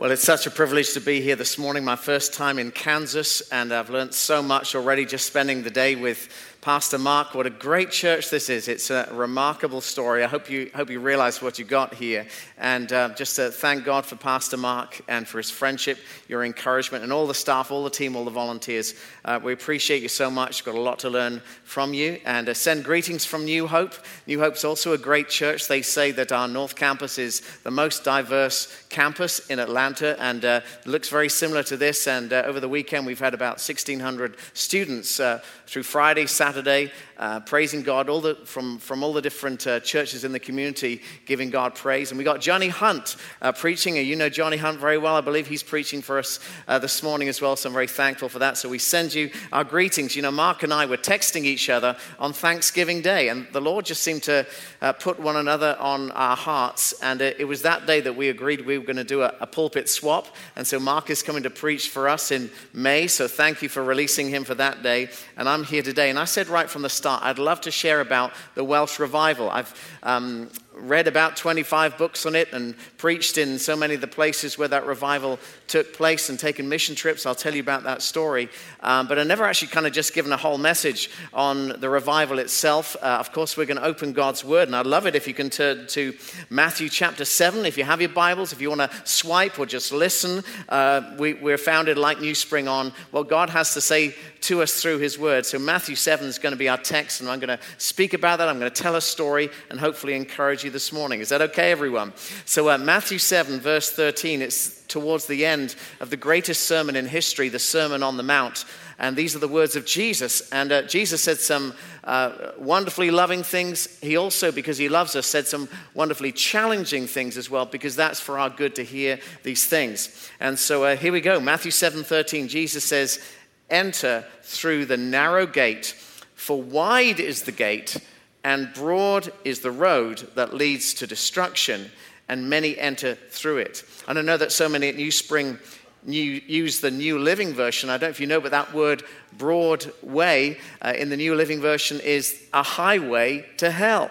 Well, it's such a privilege to be here this morning, my first time in Kansas, and I've learned so much already just spending the day with Pastor Mark. What a great church this is. It's a remarkable story. I hope you, hope you realize what you got here. And uh, just to thank God for Pastor Mark and for his friendship, your encouragement, and all the staff, all the team, all the volunteers. Uh, we appreciate you so much. Got a lot to learn from you. And uh, send greetings from New Hope. New Hope's also a great church. They say that our North Campus is the most diverse campus in Atlanta and uh, looks very similar to this. And uh, over the weekend, we've had about 1,600 students uh, through Friday, Saturday, uh, praising God all the, from, from all the different uh, churches in the community, giving God praise. And we got Johnny Hunt uh, preaching. You know Johnny Hunt very well. I believe he's preaching for us uh, this morning as well. So I'm very thankful for that. So we send you our greetings. You know, Mark and I were texting each other on Thanksgiving Day, and the Lord just seemed to uh, put one another on our hearts. And it, it, was that day that we agreed we were going to do a, a pulpit swap. And so Mark is coming to preach for us in May. So thank you for releasing him for that day. And I'm here today. And I said right from the start, I'd love to share about the Welsh revival. I've um, read about 25 books on it and preached in so many of the places where that revival took place and taken mission trips. I'll tell you about that story. Um, but I've never actually kind of just given a whole message on the revival itself. Uh, of course, we're going to open God's Word, and I'd love it if you can turn to Matthew chapter 7. If you have your Bibles, if you want to swipe or just listen, uh, we, we're founded like New Spring on what God has to say to us through His Word. So Matthew 7 is going to be our text, and I'm going to speak about that. I'm going to tell a story and hopefully encourage you this morning. Is that okay, everyone? So, uh, Matthew 7, verse 13, it's towards the end of the greatest sermon in history, the Sermon on the Mount. And these are the words of Jesus. And uh, Jesus said some uh, wonderfully loving things. He also, because he loves us, said some wonderfully challenging things as well, because that's for our good to hear these things. And so uh, here we go. Matthew 7 13, Jesus says, Enter through the narrow gate, for wide is the gate and broad is the road that leads to destruction, and many enter through it. And I know that so many at New Spring new, use the New Living Version. I don't know if you know, but that word broad way uh, in the New Living Version is a highway to hell.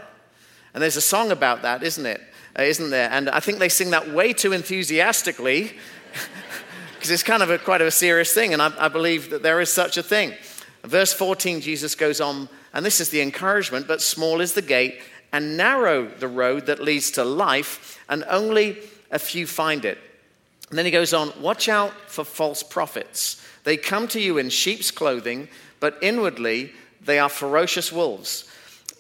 And there's a song about that, isn't it? Uh, not there? And I think they sing that way too enthusiastically because it's kind of a, quite a serious thing. And I, I believe that there is such a thing. Verse 14, Jesus goes on and this is the encouragement, but small is the gate and narrow the road that leads to life, and only a few find it. And then he goes on, watch out for false prophets. They come to you in sheep's clothing, but inwardly they are ferocious wolves.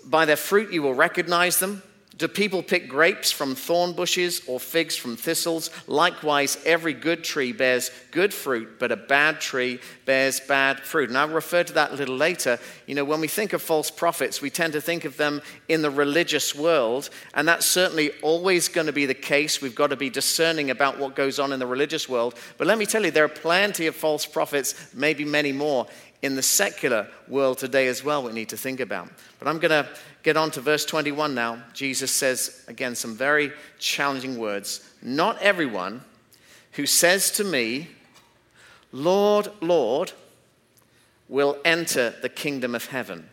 By their fruit you will recognize them. Do people pick grapes from thorn bushes or figs from thistles? Likewise, every good tree bears good fruit, but a bad tree bears bad fruit. And I'll refer to that a little later. You know, when we think of false prophets, we tend to think of them in the religious world, and that's certainly always going to be the case. We've got to be discerning about what goes on in the religious world. But let me tell you, there are plenty of false prophets, maybe many more, in the secular world today as well, we need to think about. But I'm going to get on to verse 21 now. Jesus says, again, some very challenging words. Not everyone who says to me, Lord, Lord, will enter the kingdom of heaven,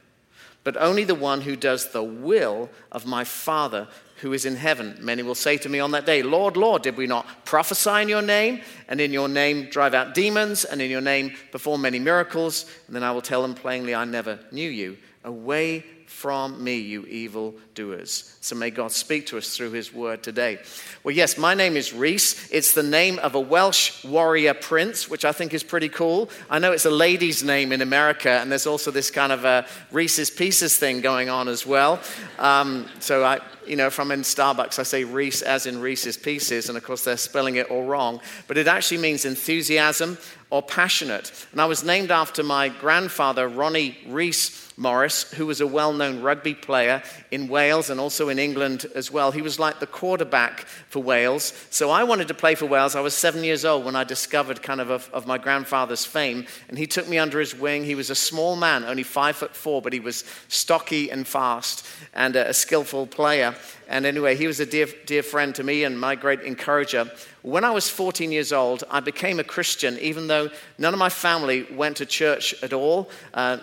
but only the one who does the will of my Father who is in heaven. Many will say to me on that day, Lord, Lord, did we not prophesy in your name, and in your name drive out demons, and in your name perform many miracles? And then I will tell them plainly, I never knew you. Away from me, you evil doers. So may God speak to us through his word today. Well, yes, my name is Reese. It's the name of a Welsh warrior prince, which I think is pretty cool. I know it's a lady's name in America, and there's also this kind of a Reese's Pieces thing going on as well. Um, so I, you know, if I'm in Starbucks, I say Reese as in Reese's Pieces, and of course they're spelling it all wrong. But it actually means enthusiasm or passionate. And I was named after my grandfather, Ronnie Reese Morris, who was a well known rugby player in Wales and also in England as well. He was like the quarterback for Wales. So I wanted to play for Wales. I was seven years old when I discovered kind of of, of my grandfather's fame. And he took me under his wing. He was a small man, only five foot four, but he was stocky and fast and a, a skillful player. And anyway, he was a dear, dear friend to me and my great encourager. When I was 14 years old, I became a Christian, even though none of my family went to church at all. Uh,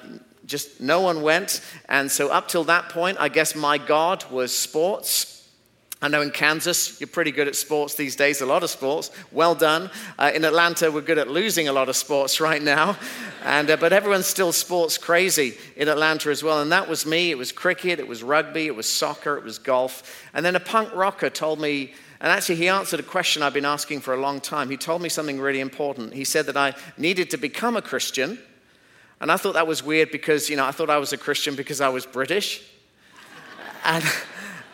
just no one went. And so, up till that point, I guess my God was sports. I know in Kansas, you're pretty good at sports these days, a lot of sports. Well done. Uh, in Atlanta, we're good at losing a lot of sports right now. And, uh, but everyone's still sports crazy in Atlanta as well. And that was me. It was cricket, it was rugby, it was soccer, it was golf. And then a punk rocker told me, and actually, he answered a question I've been asking for a long time. He told me something really important. He said that I needed to become a Christian and I thought that was weird because, you know, I thought I was a Christian because I was British. and,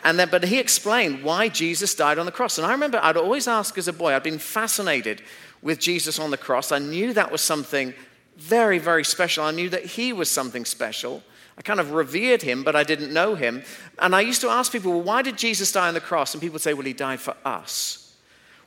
and then, but he explained why Jesus died on the cross. And I remember I'd always ask as a boy, I'd been fascinated with Jesus on the cross. I knew that was something very, very special. I knew that he was something special. I kind of revered him, but I didn't know him. And I used to ask people, well, why did Jesus die on the cross? And people would say, well, he died for us.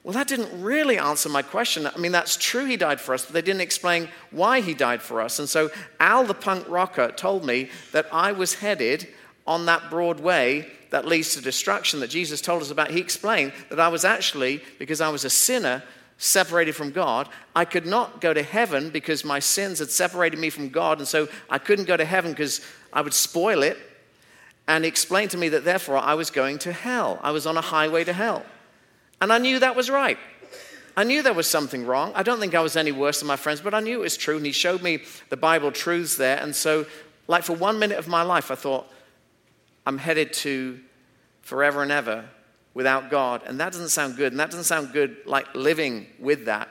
Well, that didn't really answer my question. I mean, that's true, he died for us, but they didn't explain why he died for us. And so Al the punk rocker told me that I was headed on that broad way that leads to destruction that Jesus told us about. He explained that I was actually, because I was a sinner, separated from God. I could not go to heaven because my sins had separated me from God, and so I couldn't go to heaven because I would spoil it. And he explained to me that therefore I was going to hell. I was on a highway to hell. And I knew that was right. I knew there was something wrong. I don't think I was any worse than my friends, but I knew it was true. And he showed me the Bible truths there. And so, like, for one minute of my life, I thought, I'm headed to forever and ever without God. And that doesn't sound good. And that doesn't sound good, like living with that.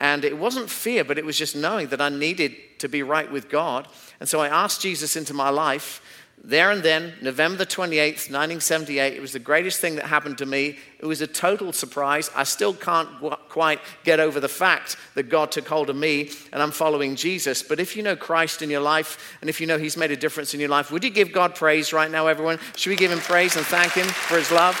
And it wasn't fear, but it was just knowing that I needed to be right with God. And so I asked Jesus into my life there and then, November the 28th, 1978, it was the greatest thing that happened to me. It was a total surprise. I still can't quite get over the fact that God took hold of me and I'm following Jesus. But if you know Christ in your life and if you know He's made a difference in your life, would you give God praise right now, everyone? Should we give Him praise and thank Him for His love?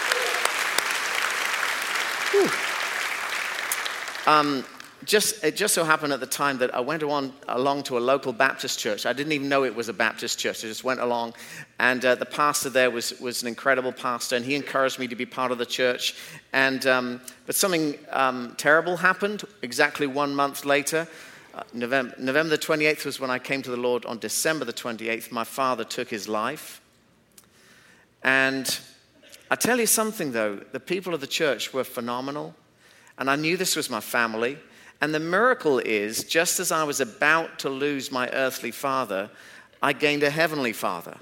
Um, just, it just so happened at the time that I went on, along to a local Baptist church. I didn't even know it was a Baptist church. I just went along, and uh, the pastor there was, was an incredible pastor, and he encouraged me to be part of the church. And, um, but something um, terrible happened exactly one month later. Uh, November, November the 28th was when I came to the Lord. On December the 28th, my father took his life. And I tell you something, though, the people of the church were phenomenal. And I knew this was my family. And the miracle is just as I was about to lose my earthly father, I gained a heavenly father.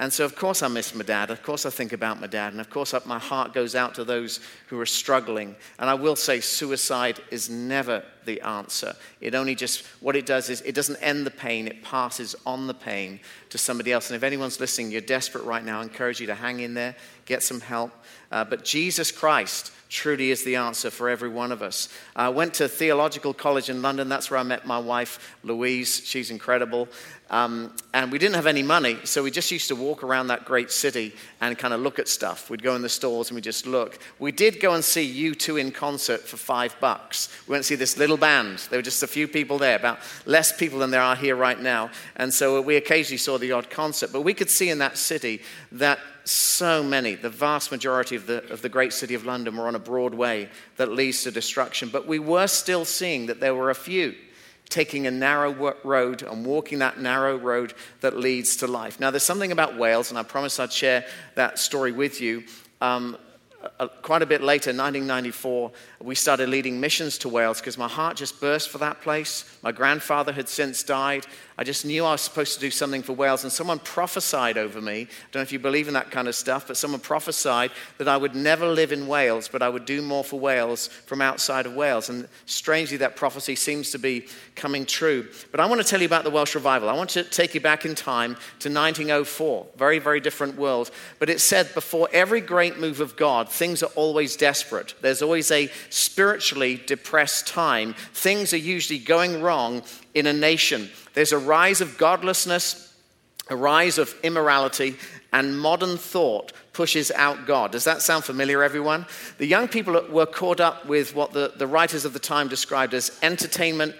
And so, of course, I miss my dad. Of course, I think about my dad. And of course, my heart goes out to those who are struggling. And I will say, suicide is never the answer. It only just, what it does is, it doesn't end the pain, it passes on the pain to somebody else. And if anyone's listening, you're desperate right now, I encourage you to hang in there, get some help. Uh, but Jesus Christ, truly is the answer for every one of us. I went to theological college in London. That's where I met my wife, Louise. She's incredible. Um, and we didn't have any money, so we just used to walk around that great city and kind of look at stuff. We'd go in the stores and we'd just look. We did go and see U2 in concert for five bucks. We went to see this little band. There were just a few people there, about less people than there are here right now. And so we occasionally saw the odd concert. But we could see in that city that so many, the vast majority of the, of the great city of London, were on a broad way that leads to destruction. But we were still seeing that there were a few taking a narrow road and walking that narrow road that leads to life. Now, there's something about Wales, and I promise I'd share that story with you. Um, Uh, quite a bit later, 1994, we started leading missions to Wales because my heart just burst for that place. My grandfather had since died. I just knew I was supposed to do something for Wales, and someone prophesied over me. I don't know if you believe in that kind of stuff, but someone prophesied that I would never live in Wales, but I would do more for Wales from outside of Wales. And strangely, that prophecy seems to be coming true. But I want to tell you about the Welsh revival. I want to take you back in time to 1904. Very, very different world. But it said before every great move of God, things are always desperate. There's always a spiritually depressed time. Things are usually going wrong in a nation. There's a rise of godlessness, a rise of immorality, and modern thought pushes out God. Does that sound familiar, everyone? The young people were caught up with what the, the writers of the time described as entertainment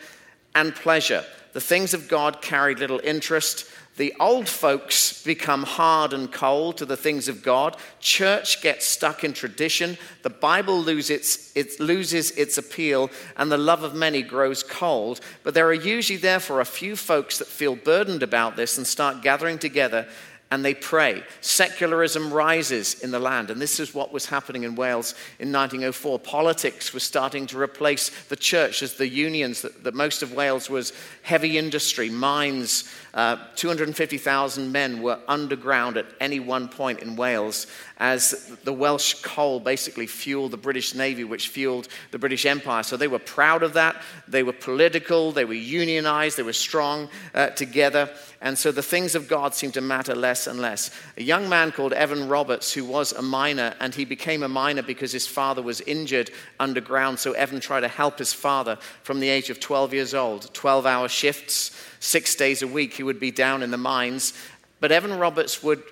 and pleasure. The things of God carried little interest. The old folks become hard and cold to the things of God. Church gets stuck in tradition. The Bible loses its, it loses its appeal, and the love of many grows cold. But there are usually, therefore, a few folks that feel burdened about this and start gathering together and they pray. Secularism rises in the land, and this is what was happening in Wales in 1904. Politics was starting to replace the church as the unions that, that most of Wales was heavy industry, mines. Uh, 250,000 men were underground at any one point in Wales as the Welsh coal basically fueled the British Navy, which fueled the British Empire. So they were proud of that. They were political, they were unionized, they were strong uh, together. And so the things of God seemed to matter less and less. A young man called Evan Roberts, who was a miner, and he became a miner because his father was injured underground. So Evan tried to help his father from the age of 12 years old, 12 hour shifts, six days a week. He would be down in the mines. But Evan Roberts would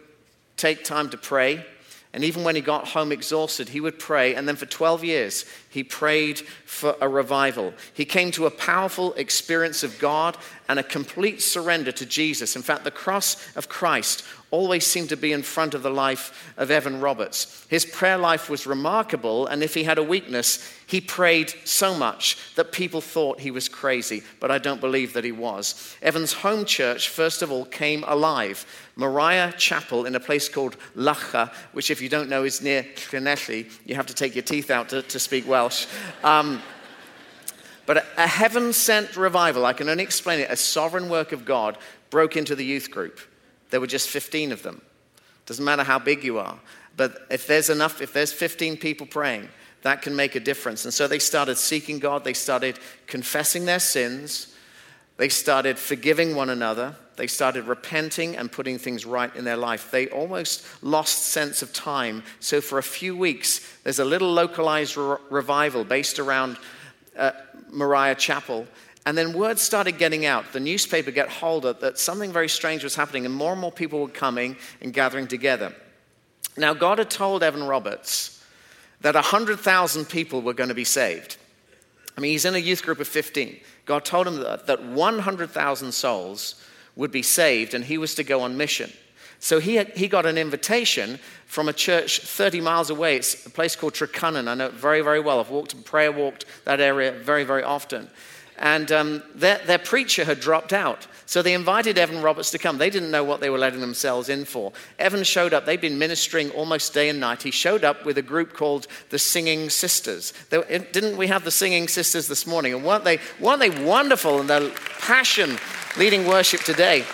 take time to pray. And even when he got home exhausted, he would pray. And then for 12 years, he prayed for a revival. He came to a powerful experience of God and a complete surrender to Jesus. In fact, the cross of Christ always seemed to be in front of the life of Evan Roberts. His prayer life was remarkable, and if he had a weakness, he prayed so much that people thought he was crazy, but I don't believe that he was. Evan's home church, first of all, came alive. Moriah Chapel in a place called Loughor, which, if you don't know, is near Llanelli. You have to take your teeth out to, to speak Welsh. Um, but a, a heaven sent revival, I can only explain it, a sovereign work of God, broke into the youth group. There were just 15 of them. Doesn't matter how big you are. But if there's enough, if there's 15 people praying, that can make a difference. And so they started seeking God, they started confessing their sins, they started forgiving one another, they started repenting and putting things right in their life. They almost lost sense of time. So for a few weeks, there's a little localized re- revival based around uh, Moriah Chapel. And then word started getting out. The newspaper got hold of that something very strange was happening, and more and more people were coming and gathering together. Now, God had told Evan Roberts that 100,000 people were going to be saved. I mean, he's in a youth group of 15. God told him that, that 100,000 souls would be saved, and he was to go on mission. So he, had, he got an invitation from a church 30 miles away. It's a place called Trecynon. I know it very, very well. I've walked and prayer walked that area very, very often and um, their, their preacher had dropped out. So they invited Evan Roberts to come. They didn't know what they were letting themselves in for. Evan showed up. They'd been ministering almost day and night. He showed up with a group called the Singing Sisters. They, didn't we have the Singing Sisters this morning? And weren't they, weren't they wonderful in their passion leading worship today?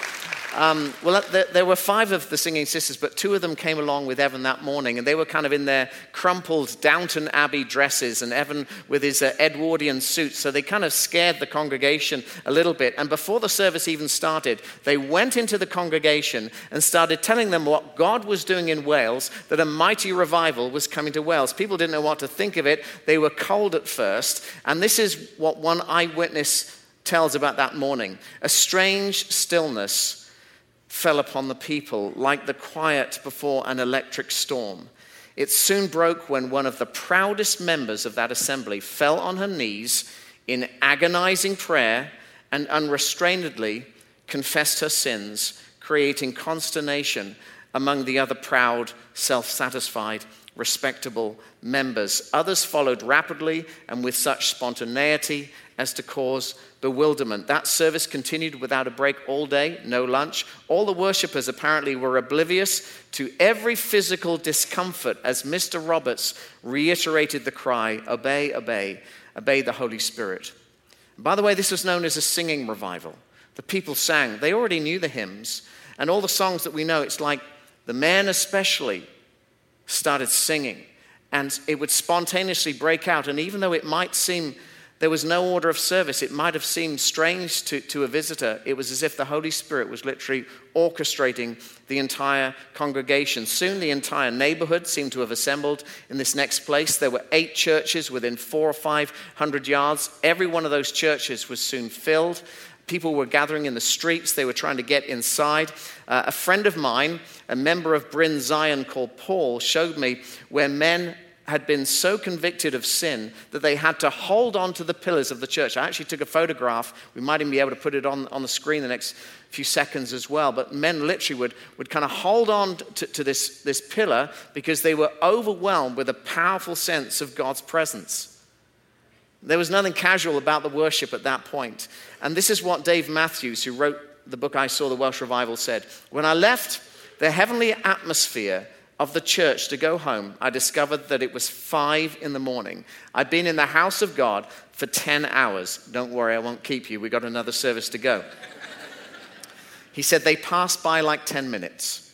Um, well, there, there, were five of the singing sisters, but two of them came along with Evan that morning, and they were kind of in their crumpled Downton Abbey dresses, and Evan with his uh, Edwardian suit. So they kind of scared the congregation a little bit. And before the service even started, they went into the congregation and started telling them what God was doing in Wales, that a mighty revival was coming to Wales. People didn't know what to think of it, they were cold at first. And this is what one eyewitness tells about that morning a strange stillness fell upon the people like the quiet before an electric storm. It soon broke when one of the proudest members of that assembly fell on her knees in agonizing prayer and unrestrainedly confessed her sins, creating consternation among the other proud, self satisfied, respectable members. Others followed rapidly and with such spontaneity as to cause bewilderment. That service continued without a break all day, no lunch. All the worshippers apparently were oblivious to every physical discomfort as Mr. Roberts reiterated the cry obey, obey, obey the Holy Spirit. By the way, this was known as a singing revival. The people sang, they already knew the hymns, and all the songs that we know, it's like the men especially started singing and it would spontaneously break out. And even though it might seem there was no order of service, it might have seemed strange to, to a visitor. It was as if the Holy Spirit was literally orchestrating the entire congregation. Soon the entire neighborhood seemed to have assembled in this next place. There were eight churches within four or five hundred yards. Every one of those churches was soon filled. People were gathering in the streets. They were trying to get inside. Uh, a friend of mine, a member of Bryn Zion called Paul, showed me where men had been so convicted of sin that they had to hold on to the pillars of the church. I actually took a photograph. We might even be able to put it on, on the screen the next few seconds as well. But men literally would, would kind of hold on to, to this, this pillar because they were overwhelmed with a powerful sense of God's presence. There was nothing casual about the worship at that point. And this is what Dave Matthews, who wrote the book I Saw the Welsh Revival, said. When I left the heavenly atmosphere of the church to go home, I discovered that it was five in the morning. I'd been in the house of God for 10 hours. Don't worry, I won't keep you. We've got another service to go. he said they passed by like 10 minutes.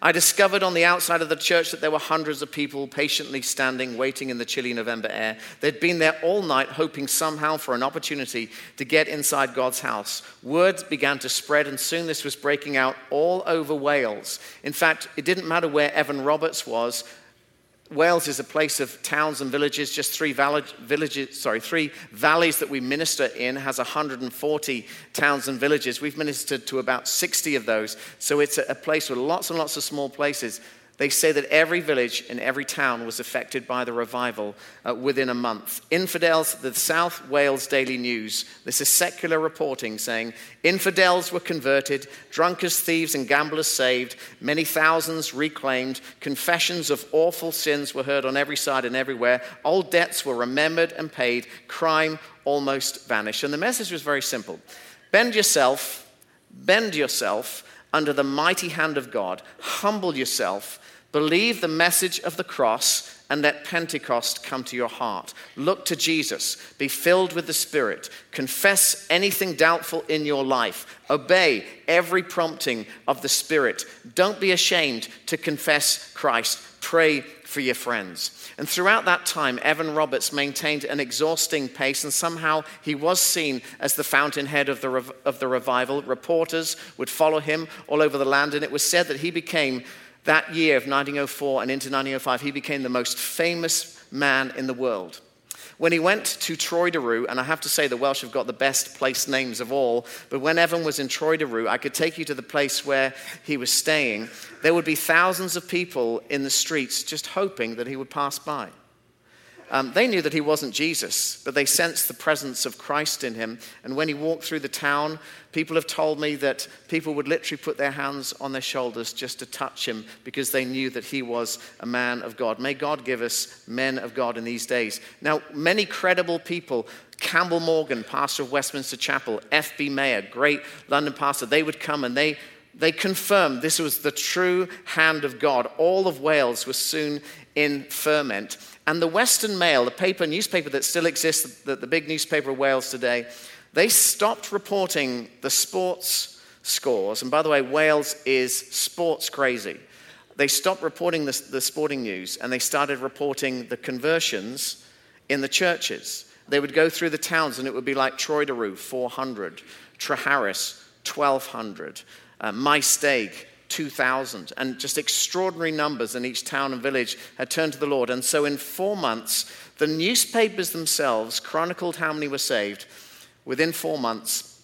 I discovered on the outside of the church that there were hundreds of people patiently standing, waiting in the chilly November air. They'd been there all night, hoping somehow for an opportunity to get inside God's house. Words began to spread, and soon this was breaking out all over Wales. In fact, it didn't matter where Evan Roberts was, Wales is a place of towns and villages, just three villages, sorry, three valleys that we minister in has 140 towns and villages. We've ministered to about 60 of those. So it's a place with lots and lots of small places. They say that every village and every town was affected by the revival uh, within a month. Infidels, the South Wales Daily News, this is secular reporting saying infidels were converted, drunkards, thieves, and gamblers saved, many thousands reclaimed, confessions of awful sins were heard on every side and everywhere, old debts were remembered and paid, crime almost vanished. And the message was very simple bend yourself, bend yourself under the mighty hand of God, humble yourself Believe the message of the cross and let Pentecost come to your heart. Look to Jesus. Be filled with the Spirit. Confess anything doubtful in your life. Obey every prompting of the Spirit. Don't be ashamed to confess Christ. Pray for your friends. And throughout that time, Evan Roberts maintained an exhausting pace, and somehow he was seen as the fountainhead of the, rev- of the revival. Reporters would follow him all over the land, and it was said that he became that year of 1904 and into 1905, he became the most famous man in the world. When he went to Troedyrhiw, and I have to say the Welsh have got the best place names of all, but when Evan was in Troedyrhiw, I could take you to the place where he was staying. There would be thousands of people in the streets just hoping that he would pass by. Um, they knew that he wasn't Jesus, but they sensed the presence of Christ in him. And when he walked through the town, people have told me that people would literally put their hands on their shoulders just to touch him because they knew that he was a man of God. May God give us men of God in these days. Now, many credible people Campbell Morgan, pastor of Westminster Chapel, F.B. Meyer, great London pastor, they would come and they they confirmed this was the true hand of God. All of Wales was soon in ferment. And the Western Mail, the paper, newspaper that still exists, the, the big newspaper of Wales today, they stopped reporting the sports scores. And by the way, Wales is sports crazy. They stopped reporting the, the sporting news and they started reporting the conversions in the churches. They would go through the towns and it would be like Troedyrhiw, 400, Treharris, 1,200, uh, Maesteg, 2,000, and just extraordinary numbers in each town and village had turned to the Lord. And so, in four months, the newspapers themselves chronicled how many were saved. Within four months,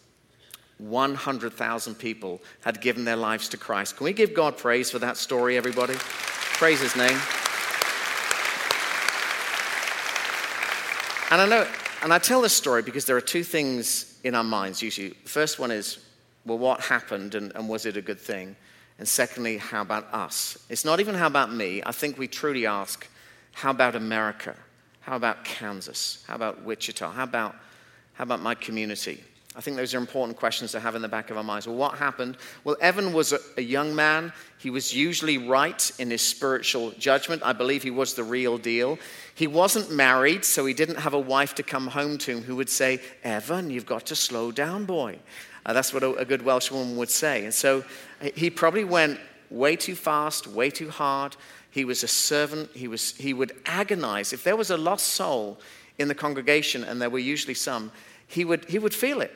100,000 people had given their lives to Christ. Can we give God praise for that story, everybody? praise His name. And I know, and I tell this story because there are two things in our minds usually. The first one is, well, what happened and, and was it a good thing? And secondly, how about us? It's not even how about me. I think we truly ask, how about America? How about Kansas? How about Wichita? How about How about my community? I think those are important questions to have in the back of our minds. Well, what happened? Well, Evan was a, a, young man. He was usually right in his spiritual judgment. I believe he was the real deal. He wasn't married, so he didn't have a wife to come home to him who would say, Evan, you've got to slow down, boy. Uh, that's what a, a good Welsh woman would say. And so he probably went way too fast, way too hard. He was a servant. He, was, he would agonize. If there was a lost soul in the congregation, and there were usually some, he would, he would feel it.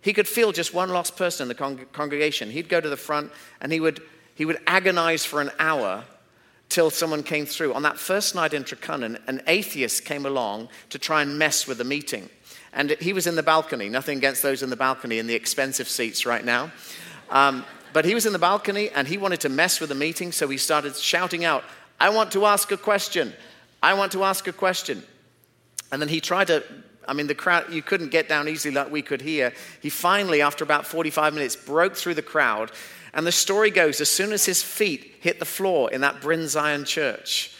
He could feel just one lost person in the con- congregation. He'd go to the front and he would, he would agonize for an hour till someone came through. On that first night in Trecynon, an atheist came along to try and mess with the meeting. And he was in the balcony, nothing against those in the balcony in the expensive seats right now. Um, but he was in the balcony and he wanted to mess with the meeting, so he started shouting out, I want to ask a question. I want to ask a question. And then he tried to I mean, the crowd, you couldn't get down easily like we could here. He finally, after about 45 minutes, broke through the crowd. And the story goes as soon as his feet hit the floor in that Bryn Zion church,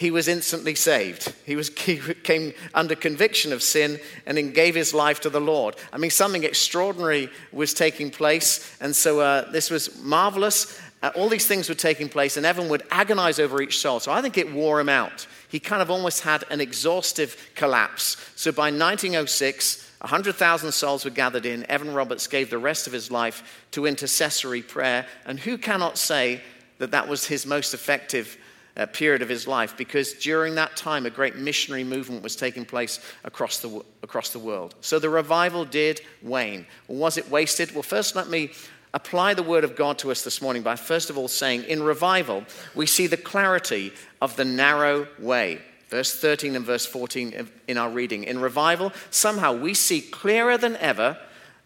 he was instantly saved. He, was, he came under conviction of sin and then gave his life to the Lord. I mean, something extraordinary was taking place. And so uh, this was marvelous. Uh, all these things were taking place, and Evan would agonize over each soul. So I think it wore him out he kind of almost had an exhaustive collapse. So by 1906, 100,000 souls were gathered in. Evan Roberts gave the rest of his life to intercessory prayer. And who cannot say that that was his most effective uh, period of his life? Because during that time, a great missionary movement was taking place across the, across the world. So the revival did wane. Was it wasted? Well, first, let me apply the word of God to us this morning by first of all saying, in revival, we see the clarity of the narrow way. Verse 13 and verse 14 in our reading. In revival, somehow we see clearer than ever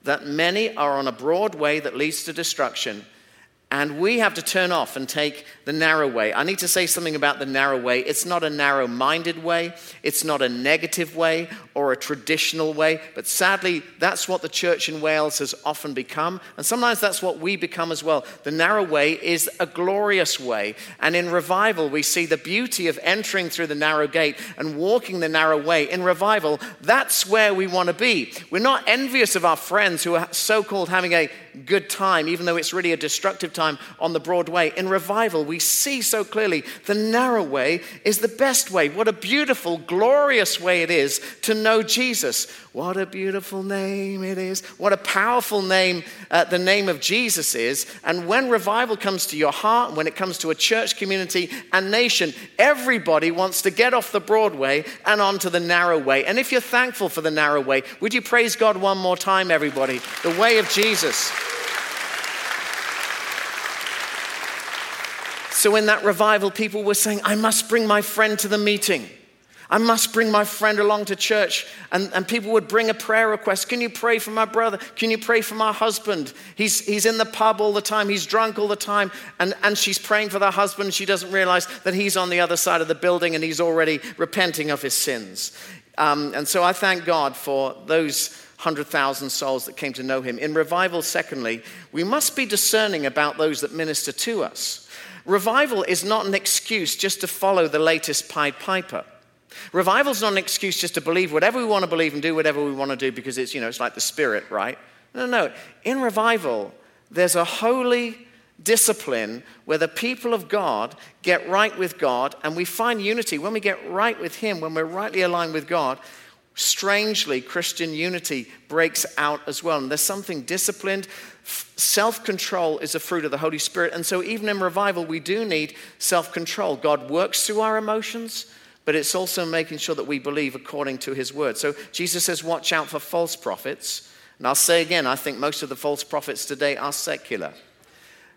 that many are on a broad way that leads to destruction and we have to turn off and take the narrow way. I need to say something about the narrow way. It's not a narrow minded way, it's not a negative way or a traditional way, but sadly, that's what the church in Wales has often become. And sometimes that's what we become as well. The narrow way is a glorious way. And in revival, we see the beauty of entering through the narrow gate and walking the narrow way. In revival, that's where we want to be. We're not envious of our friends who are so called having a good time, even though it's really a destructive time on the broad way. In revival, we see so clearly the narrow way is the best way. What a beautiful, glorious way it is to know Jesus. What a beautiful name it is. What a powerful name uh, the name of Jesus is. And when revival comes to your heart, when it comes to a church community and nation, everybody wants to get off the broad way and onto the narrow way. And if you're thankful for the narrow way, would you praise God one more time, everybody? The way of Jesus. So, in that revival, people were saying, I must bring my friend to the meeting. I must bring my friend along to church. And, and people would bring a prayer request. Can you pray for my brother? Can you pray for my husband? He's, he's in the pub all the time. He's drunk all the time. And, and she's praying for the husband. She doesn't realize that he's on the other side of the building and he's already repenting of his sins. Um, and so I thank God for those 100,000 souls that came to know him. In revival, secondly, we must be discerning about those that minister to us. Revival is not an excuse just to follow the latest Pied Piper. Revival is not an excuse just to believe whatever we want to believe and do whatever we want to do because it's, you know, it's like the Spirit, right? No, no. In revival, there's a holy discipline where the people of God get right with God and we find unity. When we get right with Him, when we're rightly aligned with God, strangely, Christian unity breaks out as well. And there's something disciplined, Self control is a fruit of the Holy Spirit. And so, even in revival, we do need self control. God works through our emotions, but it's also making sure that we believe according to his word. So, Jesus says, Watch out for false prophets. And I'll say again, I think most of the false prophets today are secular.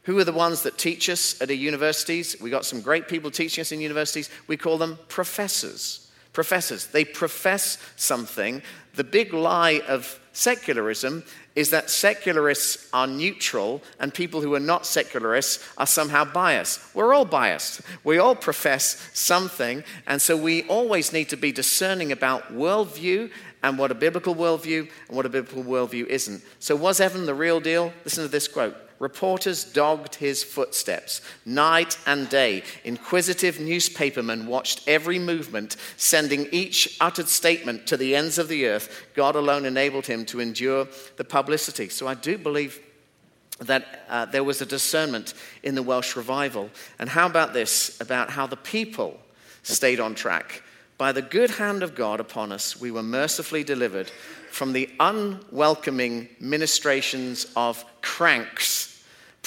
Who are the ones that teach us at the universities? We got some great people teaching us in universities. We call them professors. Professors. They profess something. The big lie of secularism is that secularists are neutral and people who are not secularists are somehow biased. We're all biased. We all profess something, and so we always need to be discerning about worldview and what a biblical worldview and what a biblical worldview isn't. So, was Evan the real deal? Listen to this quote Reporters dogged his footsteps. Night and day, inquisitive newspapermen watched every movement, sending each uttered statement to the ends of the earth. God alone enabled him to endure the publicity. So I do believe that uh, there was a discernment in the Welsh revival. And how about this? About how the people stayed on track. By the good hand of God upon us, we were mercifully delivered from the unwelcoming ministrations of cranks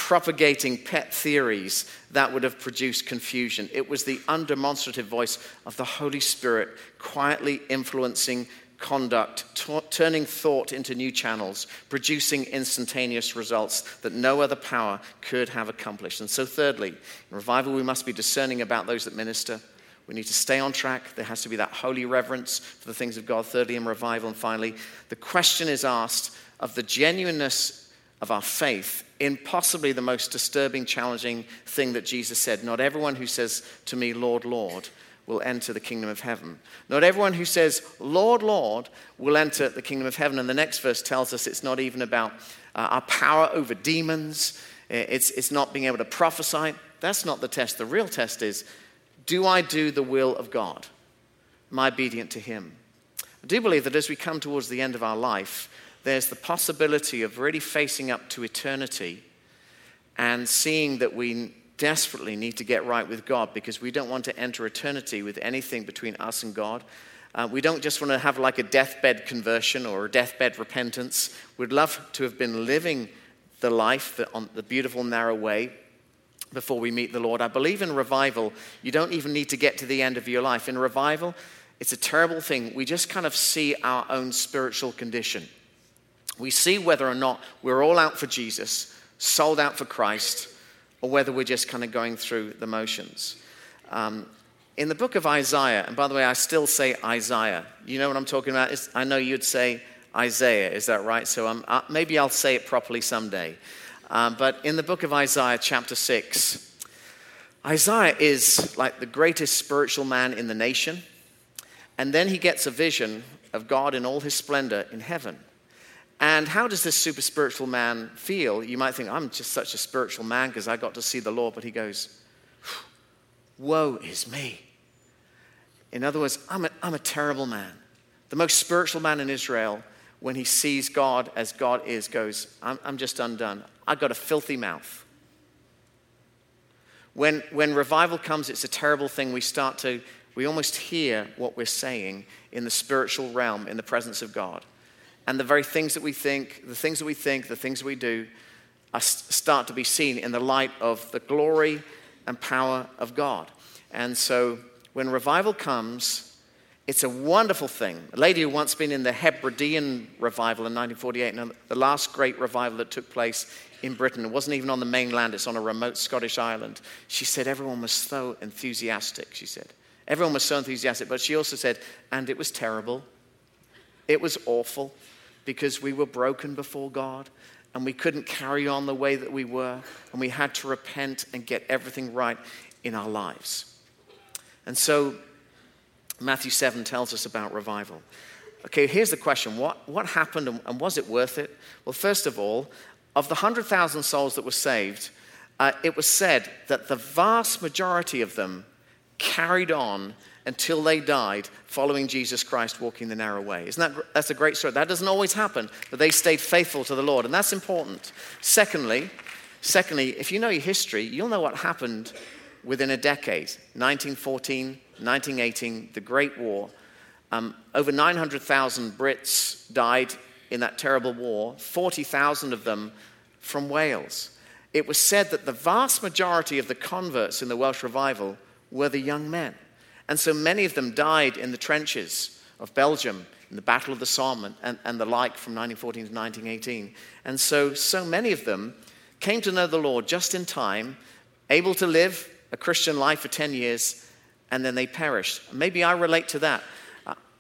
propagating pet theories that would have produced confusion. It was the undemonstrative voice of the Holy Spirit quietly influencing conduct, t- turning thought into new channels, producing instantaneous results that no other power could have accomplished. And so, thirdly, in revival, we must be discerning about those that minister. We need to stay on track. There has to be that holy reverence for the things of God. Thirdly, in revival. And finally, the question is asked of the genuineness of our faith in possibly the most disturbing, challenging thing that Jesus said. Not everyone who says to me, Lord, Lord, will enter the kingdom of heaven. Not everyone who says, Lord, Lord, will enter the kingdom of heaven. And the next verse tells us it's not even about uh, our power over demons, it's, it's not being able to prophesy. That's not the test. The real test is do I do the will of God? Am I obedient to Him? I do believe that as we come towards the end of our life, there's the possibility of really facing up to eternity and seeing that we desperately need to get right with God because we don't want to enter eternity with anything between us and God. Uh, we don't just want to have like a deathbed conversion or a deathbed repentance. We'd love to have been living the life on the beautiful, narrow way before we meet the Lord. I believe in revival, you don't even need to get to the end of your life. In revival, it's a terrible thing. We just kind of see our own spiritual condition. We see whether or not we're all out for Jesus, sold out for Christ, or whether we're just kind of going through the motions. Um, in the book of Isaiah, and by the way, I still say Isaiah. You know what I'm talking about? It's, I know you'd say Isaiah, is that right? So uh, maybe I'll say it properly someday. Um, but in the book of Isaiah, chapter 6, Isaiah is like the greatest spiritual man in the nation. And then he gets a vision of God in all his splendor in heaven. And how does this super spiritual man feel? You might think, I'm just such a spiritual man because I got to see the Lord. But he goes, Woe is me. In other words, I'm a, I'm a terrible man. The most spiritual man in Israel, when he sees God as God is, goes, I'm, I'm just undone. I've got a filthy mouth. When, when revival comes, it's a terrible thing. We start to, we almost hear what we're saying in the spiritual realm, in the presence of God and the very things that we think, the things that we think, the things that we do, are, start to be seen in the light of the glory and power of God. And so when revival comes, it's a wonderful thing. A lady who once been in the Hebridean revival in 1948, the last great revival that took place in Britain, it wasn't even on the mainland, it's on a remote Scottish island. She said everyone was so enthusiastic, she said. Everyone was so enthusiastic, but she also said, and it was terrible. It was awful because we were broken before God and we couldn't carry on the way that we were, and we had to repent and get everything right in our lives. And so, Matthew 7 tells us about revival. Okay, here's the question what, what happened and, and was it worth it? Well, first of all, of the 100,000 souls that were saved, uh, it was said that the vast majority of them carried on until they died following Jesus Christ walking the narrow way. Isn't that that's a great story? That doesn't always happen, but they stayed faithful to the Lord, and that's important. Secondly, secondly, if you know your history, you'll know what happened within a decade 1914, 1918, the Great War. Um, over 900,000 Brits died in that terrible war, 40,000 of them from Wales. It was said that the vast majority of the converts in the Welsh revival were the young men. And so many of them died in the trenches of Belgium in the Battle of the Somme and, and, and, the like from 1914 to 1918. And so, so many of them came to know the Lord just in time, able to live a Christian life for 10 years, and then they perished. Maybe I relate to that.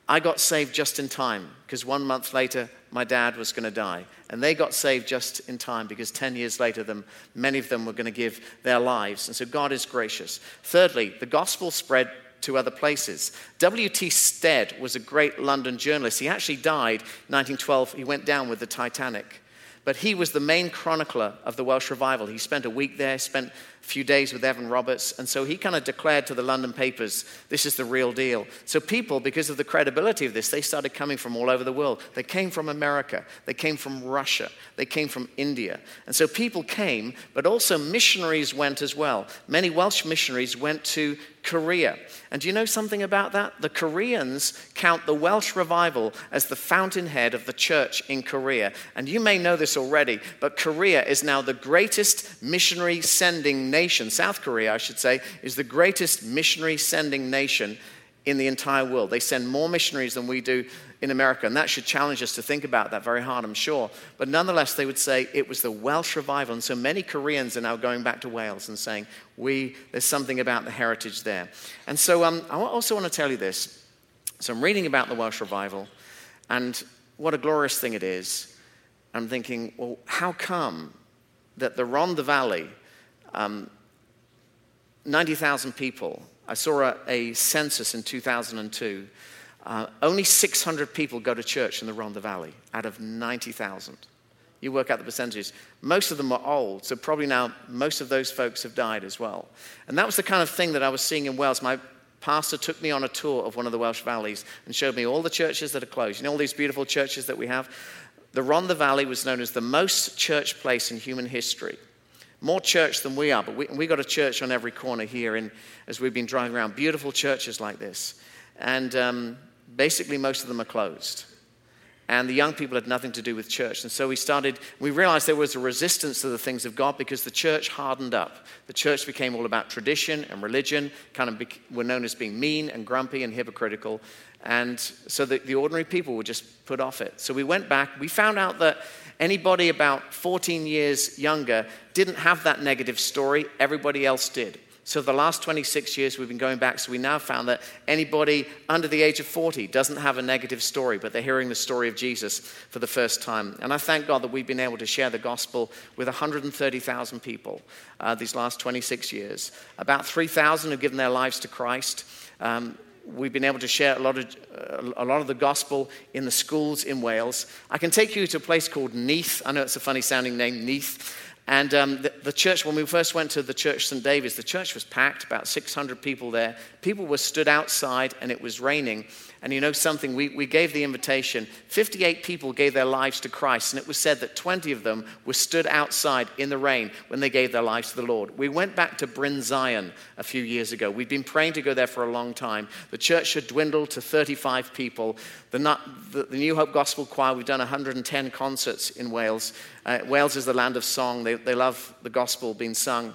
I got saved just in time because one month later, my dad was going to die. And they got saved just in time because 10 years later, them, many of them were going to give their lives. And so God is gracious. Thirdly, the gospel spread to other places. W.T. Stead was a great London journalist. He actually died in 1912. He went down with the Titanic. but he was the main chronicler of the Welsh revival. He spent a week there, spent few days with Evan Roberts, and so he kind of declared to the London papers, this is the real deal. So people, because of the credibility of this, they started coming from all over the world. They came from America, they came from Russia, they came from India. And so people came, but also missionaries went as well. Many Welsh missionaries went to Korea. And do you know something about that? The Koreans count the Welsh revival as the fountainhead of the church in Korea. And you may know this already, but Korea is now the greatest missionary sending nation. South Korea, I should say, is the greatest missionary sending nation in the entire world. They send more missionaries than we do in America, and that should challenge us to think about that very hard, I'm sure. But nonetheless, they would say it was the Welsh revival, and so many Koreans are now going back to Wales and saying, "We there's something about the heritage there." And so um, I also want to tell you this. So I'm reading about the Welsh revival, and what a glorious thing it is. I'm thinking, well, how come that the Rhondda Valley, um, 90,000 people, I saw a, a census in 2002. Uh, only 600 people go to church in the Rhondda Valley out of 90,000. You work out the percentages. Most of them are old, so probably now most of those folks have died as well. And that was the kind of thing that I was seeing in Wales. My pastor took me on a tour of one of the Welsh valleys and showed me all the churches that are closed. You know all these beautiful churches that we have? The Rhondda Valley was known as the most church place in human history more church than we are, but we, we got a church on every corner here in, as we've been driving around. Beautiful churches like this. And um, basically, most of them are closed. And the young people had nothing to do with church. And so we started, we realized there was a resistance to the things of God because the church hardened up. The church became all about tradition and religion, kind of bec- were known as being mean and grumpy and hypocritical. And so the, the ordinary people were just put off it. So we went back. We found out that Anybody about 14 years younger didn't have that negative story, everybody else did. So, the last 26 years we've been going back, so we now found that anybody under the age of 40 doesn't have a negative story, but they're hearing the story of Jesus for the first time. And I thank God that we've been able to share the gospel with 130,000 people uh, these last 26 years. About 3,000 have given their lives to Christ. Um, we've been able to share a lot, of, uh, a lot of the gospel in the schools in Wales. I can take you to a place called Neath. I know it's a funny sounding name, Neath. And um, the, the, church, when we first went to the church St. David's, the church was packed, about 600 people there. People were stood outside and it was raining. And you know something? We, we gave the invitation. 58 people gave their lives to Christ, and it was said that 20 of them were stood outside in the rain when they gave their lives to the Lord. We went back to Bryn Zion a few years ago. We'd been praying to go there for a long time. The church had dwindled to 35 people. The, the, the New Hope Gospel Choir, we've done 110 concerts in Wales. Uh, Wales is the land of song, they, they love the gospel being sung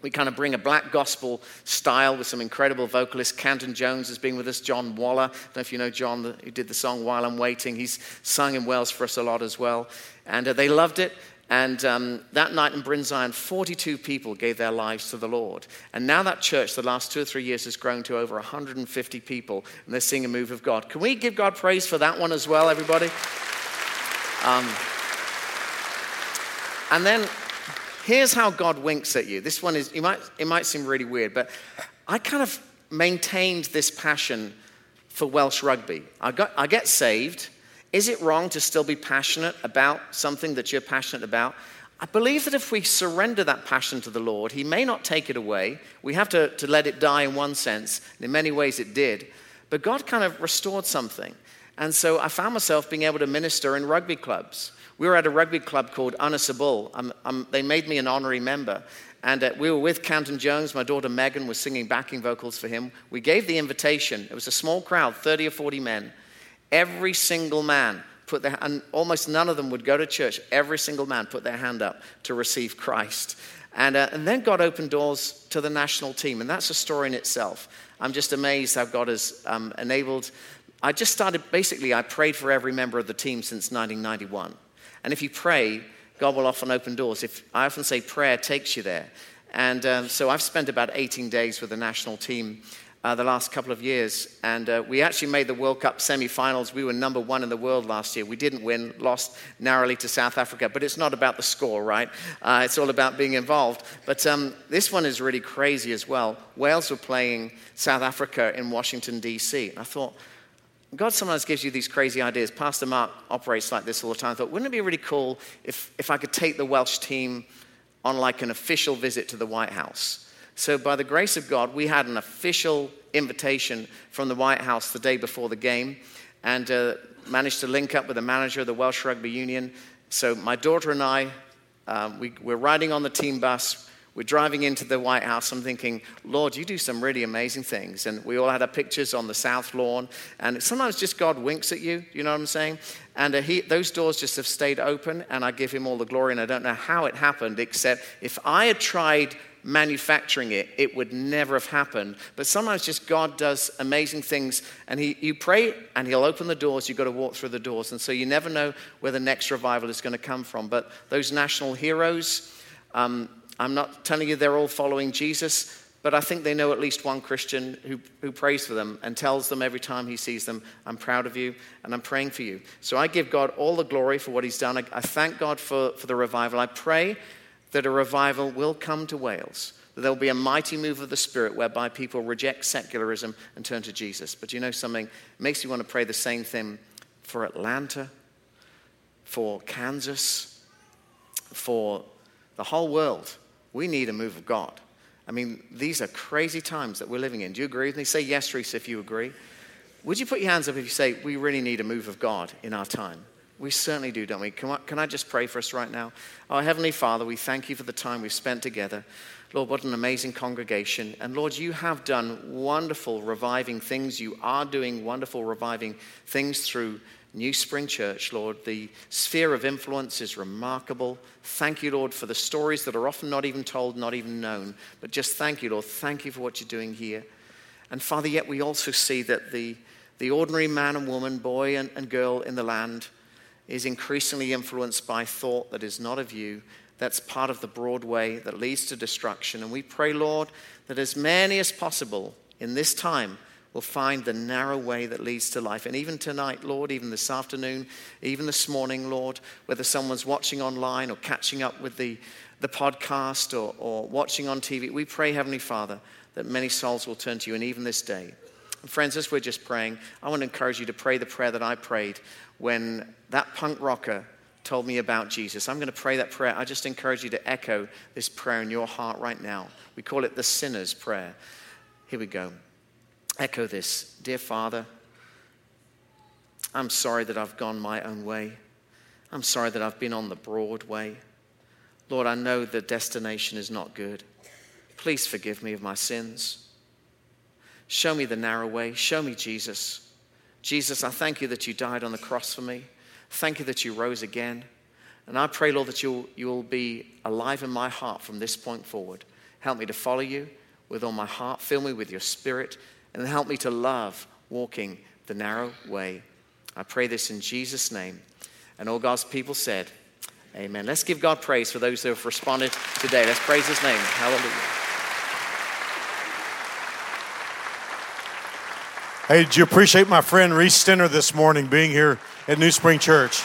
we kind of bring a black gospel style with some incredible vocalists. Canton Jones has been with us. John Waller, I don't know if you know John, who did the song While I'm Waiting. He's sung in Wales for us a lot as well. And uh, they loved it. And um, that night in Bryn Zion, 42 people gave their lives to the Lord. And now that church, the last two or three years, has grown to over 150 people, and they're seeing a move of God. Can we give God praise for that one as well, everybody? Um, and then Here's how God winks at you. This one is, it might, it might seem really weird, but I kind of maintained this passion for Welsh rugby. I, got, I get saved. Is it wrong to still be passionate about something that you're passionate about? I believe that if we surrender that passion to the Lord, He may not take it away. We have to, to let it die in one sense, and in many ways it did. But God kind of restored something. And so I found myself being able to minister in rugby clubs. We were at a rugby club called Ynys Um, um, they made me an honorary member. And uh, we were with Canton Jones. My daughter Megan was singing backing vocals for him. We gave the invitation. It was a small crowd, 30 or 40 men. Every single man put their, and almost none of them would go to church. Every single man put their hand up to receive Christ. And, uh, and then God opened doors to the national team. And that's a story in itself. I'm just amazed how God has um, enabled. I just started, basically, I prayed for every member of the team since 1991. And if you pray, God will often open doors. If, I often say prayer takes you there. And um, so I've spent about 18 days with the national team uh, the last couple of years. And uh, we actually made the World Cup semi finals. We were number one in the world last year. We didn't win, lost narrowly to South Africa. But it's not about the score, right? Uh, it's all about being involved. But um, this one is really crazy as well. Wales were playing South Africa in Washington, D.C. And I thought, God sometimes gives you these crazy ideas. Pastor Mark operates like this all the time. I thought, wouldn't it be really cool if, if I could take the Welsh team on like an official visit to the White House? So, by the grace of God, we had an official invitation from the White House the day before the game and uh, managed to link up with the manager of the Welsh Rugby Union. So, my daughter and I, um, we, we're riding on the team bus we're driving into the White House. I'm thinking, Lord, you do some really amazing things. And we all had our pictures on the South Lawn. And sometimes just God winks at you, you know what I'm saying? And uh, he, those doors just have stayed open, and I give him all the glory. And I don't know how it happened, except if I had tried manufacturing it, it would never have happened. But sometimes just God does amazing things, and he, you pray, and He'll open the doors. You've got to walk through the doors. And so you never know where the next revival is going to come from. But those national heroes, um, I'm not telling you they're all following Jesus, but I think they know at least one Christian who, who prays for them and tells them every time he sees them, I'm proud of you and I'm praying for you. So I give God all the glory for what he's done. I, I thank God for, for the revival. I pray that a revival will come to Wales, that there'll be a mighty move of the Spirit whereby people reject secularism and turn to Jesus. But you know something? It makes me want to pray the same thing for Atlanta, for Kansas, for the whole world. We need a move of God. I mean, these are crazy times that we're living in. Do you agree with me? Say yes, Rhys, if you agree. Would you put your hands up if you say, We really need a move of God in our time? We certainly do, don't we? Can I, can I just pray for us right now? Our Heavenly Father, we thank you for the time we've spent together. Lord, what an amazing congregation. And Lord, you have done wonderful reviving things. You are doing wonderful reviving things through New Spring Church, Lord. The sphere of influence is remarkable. Thank you, Lord, for the stories that are often not even told, not even known. But just thank you, Lord. Thank you for what you're doing here. And Father, yet we also see that the, the ordinary man and woman, boy and, and girl in the land is increasingly influenced by thought that is not of you. That's part of the broad way that leads to destruction. And we pray, Lord, that as many as possible in this time will find the narrow way that leads to life. And even tonight, Lord, even this afternoon, even this morning, Lord, whether someone's watching online or catching up with the, the podcast or, or watching on TV, we pray, Heavenly Father, that many souls will turn to you, and even this day. And friends, as we're just praying, I want to encourage you to pray the prayer that I prayed when that punk rocker told me about Jesus. I'm going to pray that prayer. I just encourage you to echo this prayer in your heart right now. We call it the sinner's prayer. Here we go echo this Dear Father, I'm sorry that I've gone my own way. I'm sorry that I've been on the broad way. Lord, I know the destination is not good. Please forgive me of my sins. Show me the narrow way. Show me Jesus. Jesus, I thank you that you died on the cross for me. Thank you that you rose again. And I pray, Lord, that you'll, you'll be alive in my heart from this point forward. Help me to follow you with all my heart. Fill me with your spirit and help me to love walking the narrow way. I pray this in Jesus' name. And all God's people said, Amen. Let's give God praise for those who have responded today. Let's praise His name. Hallelujah. Hey, did you appreciate my friend Rhys Stenner this morning being here at New Spring Church?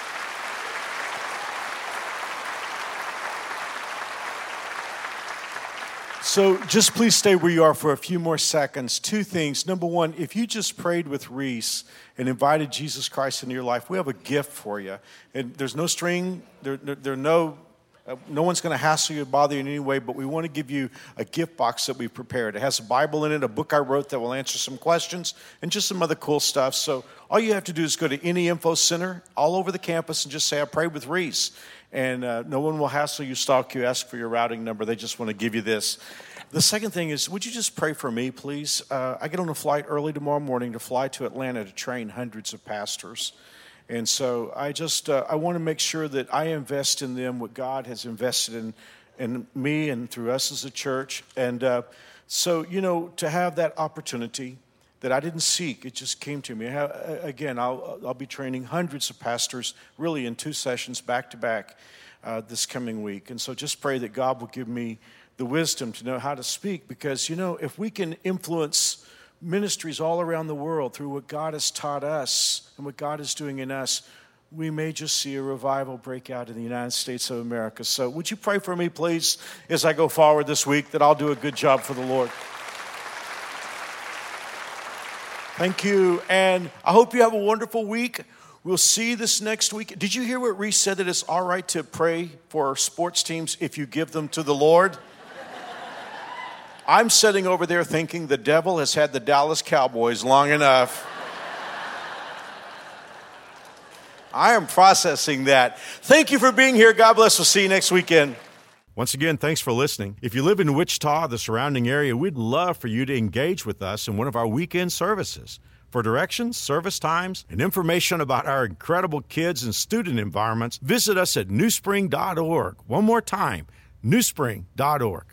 So just please stay where you are for a few more seconds. Two things. Number one, if you just prayed with Rhys and invited Jesus Christ into your life, we have a gift for you. And there's no string, there, there, there no, uh, no one's going to hassle you, or bother you in any way, but we want to give you a gift box that we've prepared. It has a Bible in it, a book I wrote that will answer some questions, and just some other cool stuff. So all you have to do is go to any info center all over the campus and just say, I prayed with Rhys and uh, no one will hassle you, stalk you, ask for your routing number. They just want to give you this. The second thing is, would you just pray for me, please? Uh, I get on a flight early tomorrow morning to fly to Atlanta to train hundreds of pastors. And so I just uh, I want to make sure that I invest in them what God has invested in in me and through us as a church. And uh, so you know to have that opportunity that I didn't seek. It just came to me. Have, again, I'll, I'll be training hundreds of pastors really in two sessions back to back uh, this coming week. And so just pray that God will give me the wisdom to know how to speak because, you know, if we can influence ministries all around the world through what God has taught us and what God is doing in us, we may just see a revival break out in the United States of America. So, would you pray for me, please, as I go forward this week, that I'll do a good job for the Lord? Thank you. And I hope you have a wonderful week. We'll see this next week. Did you hear what Rhys said that it's all right to pray for sports teams if you give them to the Lord? I'm sitting over there thinking the devil has had the Dallas Cowboys long enough. I am processing that. Thank you for being here. God bless. We'll see you next weekend. Once again, thanks for listening. If you live in Wichita, the surrounding area, we'd love for you to engage with us in one of our weekend services. For directions, service times, and information about our incredible kids and student environments, visit us at newspring.org. One more time, newspring.org.